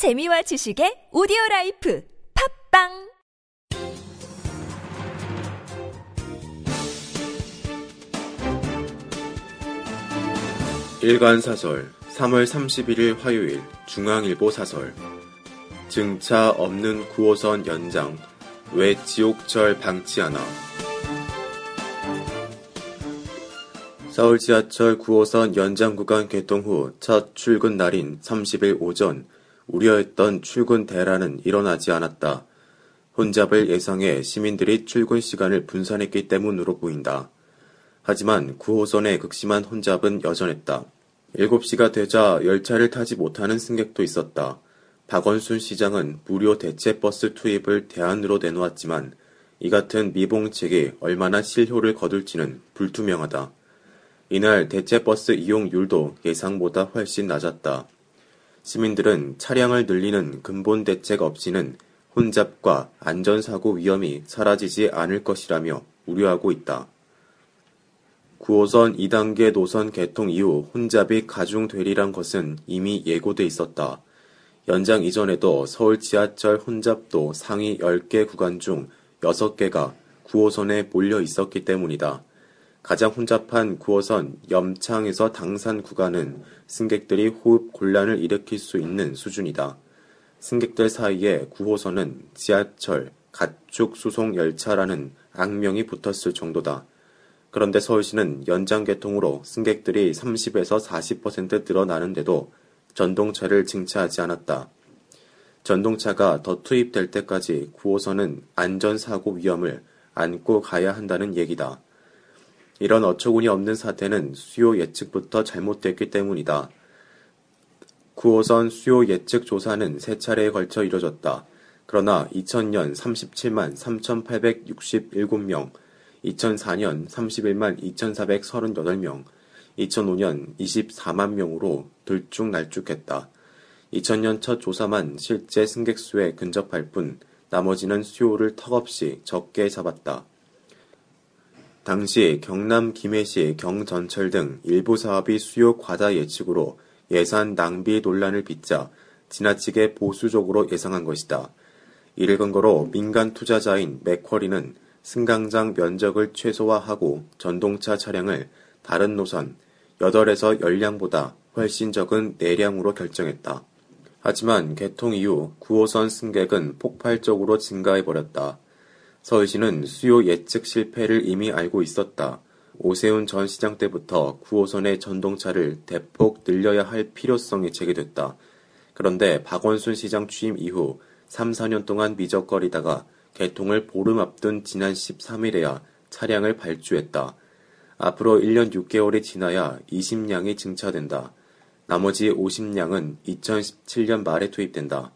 재미와 지식의 오디오 라이프 팟빵! 일간 사설 3월 31일 화요일 중앙일보 사설. 증차 없는 9호선 연장 왜 지옥철 방치하나? 서울 지하철 9호선 연장 구간 개통 후 첫 출근 날인 30일 오전 우려했던 출근 대란은 일어나지 않았다. 혼잡을 예상해 시민들이 출근 시간을 분산했기 때문으로 보인다. 하지만 9호선의 극심한 혼잡은 여전했다. 7시가 되자 열차를 타지 못하는 승객도 있었다. 박원순 시장은 무료 대체 버스 투입을 대안으로 내놓았지만 이 같은 미봉책이 얼마나 실효를 거둘지는 불투명하다. 이날 대체 버스 이용률도 예상보다 훨씬 낮았다. 시민들은 차량을 늘리는 근본 대책 없이는 혼잡과 안전사고 위험이 사라지지 않을 것이라며 우려하고 있다. 9호선 2단계 노선 개통 이후 혼잡이 가중되리란 것은 이미 예고돼 있었다. 연장 이전에도 서울 지하철 혼잡도 상위 10개 구간 중 6개가 9호선에 몰려 있었기 때문이다. 가장 혼잡한 9호선 염창에서 당산 구간은 승객들이 호흡 곤란을 일으킬 수 있는 수준이다. 승객들 사이에 9호선은 지하철 가축 수송 열차라는 악명이 붙었을 정도다. 그런데 서울시는 연장 개통으로 승객들이 30에서 40% 늘어나는데도 전동차를 증차하지 않았다. 전동차가 더 투입될 때까지 9호선은 안전사고 위험을 안고 가야 한다는 얘기다. 이런 어처구니 없는 사태는 수요 예측부터 잘못됐기 때문이다. 9호선 수요 예측 조사는 세 차례에 걸쳐 이뤄졌다. 그러나 2000년 37만 3,867명, 2004년 31만 2,438명, 2005년 24만 명으로 들쭉날쭉했다. 2000년 첫 조사만 실제 승객 수에 근접할 뿐 나머지는 수요를 턱없이 적게 잡았다. 당시 경남 김해시 경전철 등 일부 사업이 수요 과다 예측으로 예산 낭비 논란을 빚자 지나치게 보수적으로 예상한 것이다. 이를 근거로 민간 투자자인 맥쿼리는 승강장 면적을 최소화하고 전동차 차량을 다른 노선 8에서 열량보다 훨씬 적은 내량으로 결정했다. 하지만 개통 이후 9호선 승객은 폭발적으로 증가해버렸다. 서울시는 수요 예측 실패를 이미 알고 있었다. 오세훈 전 시장 때부터 9호선의 전동차를 대폭 늘려야 할 필요성이 제기됐다. 그런데 박원순 시장 취임 이후 3, 4년 동안 미적거리다가 개통을 보름 앞둔 지난 13일에야 차량을 발주했다. 앞으로 1년 6개월이 지나야 20량이 증차된다. 나머지 50량은 2017년 말에 투입된다.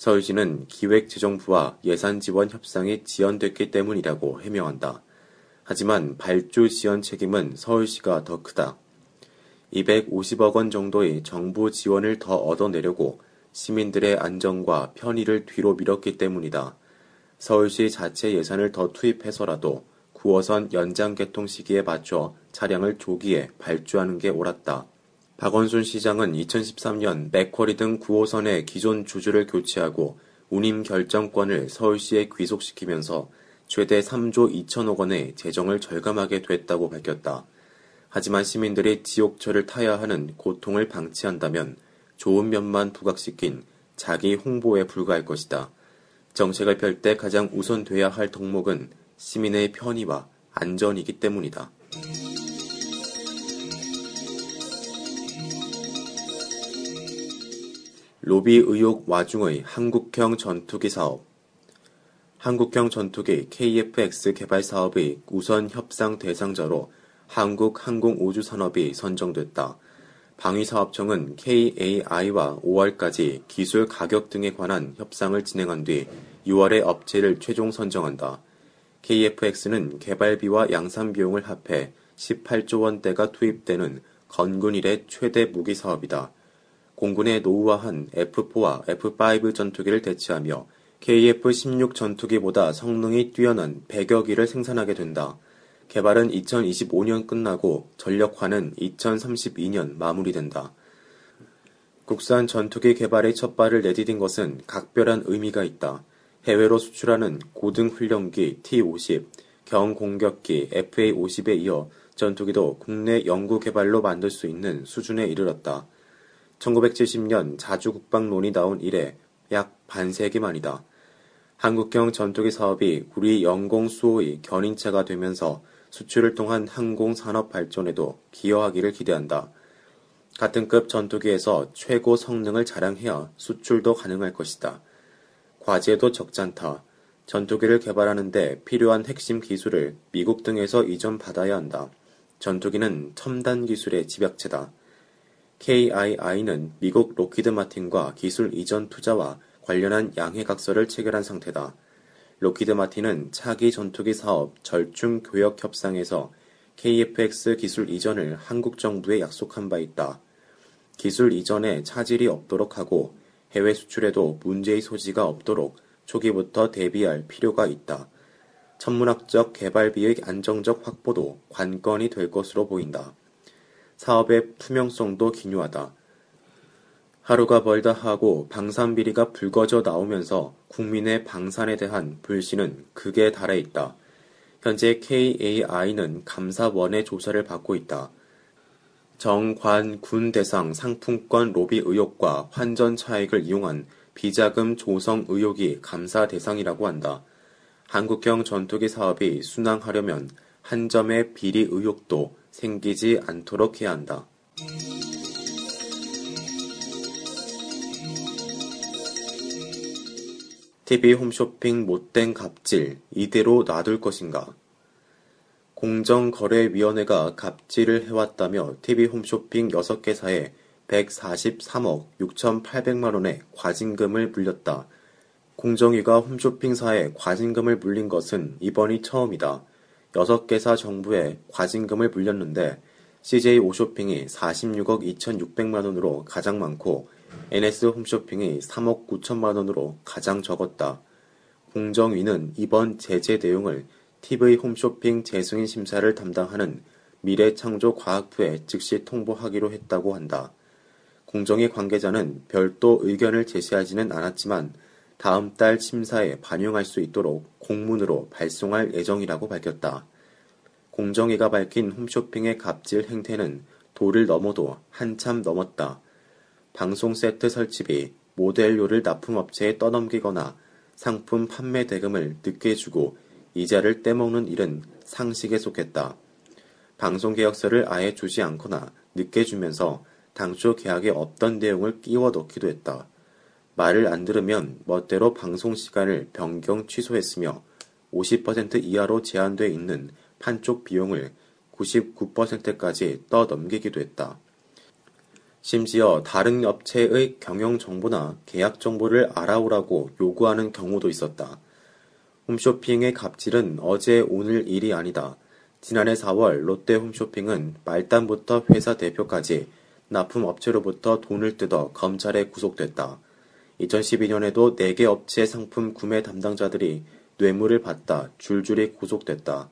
서울시는 기획재정부와 예산지원 협상이 지연됐기 때문이라고 해명한다. 하지만 발주 지연 책임은 서울시가 더 크다. 250억 원 정도의 정부 지원을 더 얻어내려고 시민들의 안전과 편의를 뒤로 밀었기 때문이다. 서울시 자체 예산을 더 투입해서라도 9호선 연장 개통 시기에 맞춰 차량을 조기에 발주하는 게 옳았다. 박원순 시장은 2013년 맥쿼리 등 9호선의 기존 주주를 교체하고 운임 결정권을 서울시에 귀속시키면서 최대 3조 2천억 원의 재정을 절감하게 됐다고 밝혔다. 하지만 시민들이 지옥철을 타야 하는 고통을 방치한다면 좋은 면만 부각시킨 자기 홍보에 불과할 것이다. 정책을 펼 때 가장 우선돼야 할 덕목은 시민의 편의와 안전이기 때문이다. 로비 의혹 와중의 한국형 전투기 사업 한국형 전투기 KF-X 개발 사업의 우선 협상 대상자로 한국항공우주산업이 선정됐다. 방위사업청은 KAI와 5월까지 기술 가격 등에 관한 협상을 진행한 뒤 6월에 업체를 최종 선정한다. KF-X는 개발비와 양산 비용을 합해 18조 원대가 투입되는 건군 일의 최대 무기 사업이다. 공군의 노후화한 F4와 F5 전투기를 대체하며 KF-16 전투기보다 성능이 뛰어난 100여 기를 생산하게 된다. 개발은 2025년 끝나고 전력화는 2032년 마무리된다. 국산 전투기 개발의 첫 발을 내디딘 것은 각별한 의미가 있다. 해외로 수출하는 고등 훈련기 T-50, 경공격기 FA-50에 이어 전투기도 국내 연구 개발로 만들 수 있는 수준에 이르렀다. 1970년 자주국방론이 나온 이래 약 반세기 만이다. 한국형 전투기 사업이 우리 영공 수호의 견인체가 되면서 수출을 통한 항공 산업 발전에도 기여하기를 기대한다. 같은 급 전투기에서 최고 성능을 자랑해야 수출도 가능할 것이다. 과제도 적잖다. 전투기를 개발하는데 필요한 핵심 기술을 미국 등에서 이전받아야 한다. 전투기는 첨단 기술의 집약체다. KAI는 미국 록히드 마틴과 기술 이전 투자와 관련한 양해각서를 체결한 상태다. 록히드 마틴은 차기 전투기 사업 절충 교역 협상에서 KFX 기술 이전을 한국 정부에 약속한 바 있다. 기술 이전에 차질이 없도록 하고 해외 수출에도 문제의 소지가 없도록 초기부터 대비할 필요가 있다. 천문학적 개발비의 안정적 확보도 관건이 될 것으로 보인다. 사업의 투명성도 기묘하다. 하루가 멀다 하고 방산 비리가 불거져 나오면서 국민의 방산에 대한 불신은 극에 달해 있다. 현재 KAI는 감사원의 조사를 받고 있다. 정관 군 대상 상품권 로비 의혹과 환전 차익을 이용한 비자금 조성 의혹이 감사 대상이라고 한다. 한국형 전투기 사업이 순항하려면 한 점의 비리 의혹도 생기지 않도록 해야 한다. TV 홈쇼핑 못된 갑질 이대로 놔둘 것인가? 공정거래위원회가 갑질을 해왔다며 TV 홈쇼핑 6개사에 143억 6,800만 원의 과징금을 물렸다. 공정위가 홈쇼핑사에 과징금을 물린 것은 이번이 처음이다. 6개사 정부에 과징금을 물렸는데 CJ 오쇼핑이 46억 2,600만 원으로 가장 많고 NS 홈쇼핑이 3억 9천만 원으로 가장 적었다. 공정위는 이번 제재 내용을 TV 홈쇼핑 재승인 심사를 담당하는 미래창조과학부에 즉시 통보하기로 했다고 한다. 공정위 관계자는 별도 의견을 제시하지는 않았지만 다음 달 심사에 반영할 수 있도록 공문으로 발송할 예정이라고 밝혔다. 공정위가 밝힌 홈쇼핑의 갑질 행태는 도를 넘어도 한참 넘었다. 방송 세트 설치비, 모델료를 납품업체에 떠넘기거나 상품 판매 대금을 늦게 주고 이자를 떼먹는 일은 상식에 속했다. 방송계약서를 아예 주지 않거나 늦게 주면서 당초 계약에 없던 내용을 끼워 넣기도 했다. 말을 안 들으면 멋대로 방송 시간을 변경 취소했으며 50% 이하로 제한돼 있는 판촉 비용을 99%까지 떠넘기기도 했다. 심지어 다른 업체의 경영 정보나 계약 정보를 알아오라고 요구하는 경우도 있었다. 홈쇼핑의 갑질은 어제 오늘 일이 아니다. 지난해 4월 롯데 홈쇼핑은 말단부터 회사 대표까지 납품 업체로부터 돈을 뜯어 검찰에 구속됐다. 2012년에도 4개 업체 상품 구매 담당자들이 뇌물을 받다 줄줄이 구속됐다.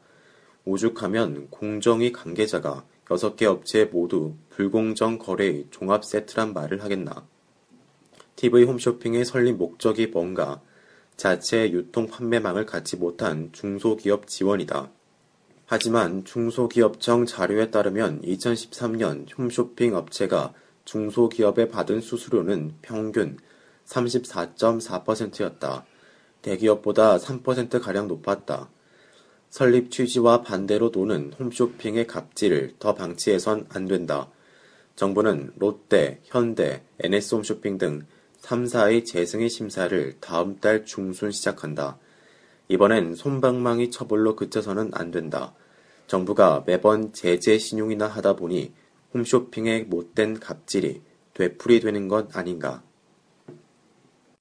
오죽하면 공정위 관계자가 6개 업체 모두 불공정 거래의 종합 세트란 말을 하겠나. TV 홈쇼핑의 설립 목적이 뭔가 자체 유통 판매망을 갖지 못한 중소기업 지원이다. 하지만 중소기업청 자료에 따르면 2013년 홈쇼핑 업체가 중소기업에 받은 수수료는 평균 34.4%였다. 대기업보다 3%가량 높았다. 설립 취지와 반대로 도는 홈쇼핑의 갑질을 더 방치해선 안 된다. 정부는 롯데, 현대, NS홈쇼핑 등 3사의 재승인 심사를 다음 달 중순 시작한다. 이번엔 손방망이 처벌로 그쳐서는 안 된다. 정부가 매번 제재 신용이나 하다 보니 홈쇼핑의 못된 갑질이 되풀이 되는 것 아닌가.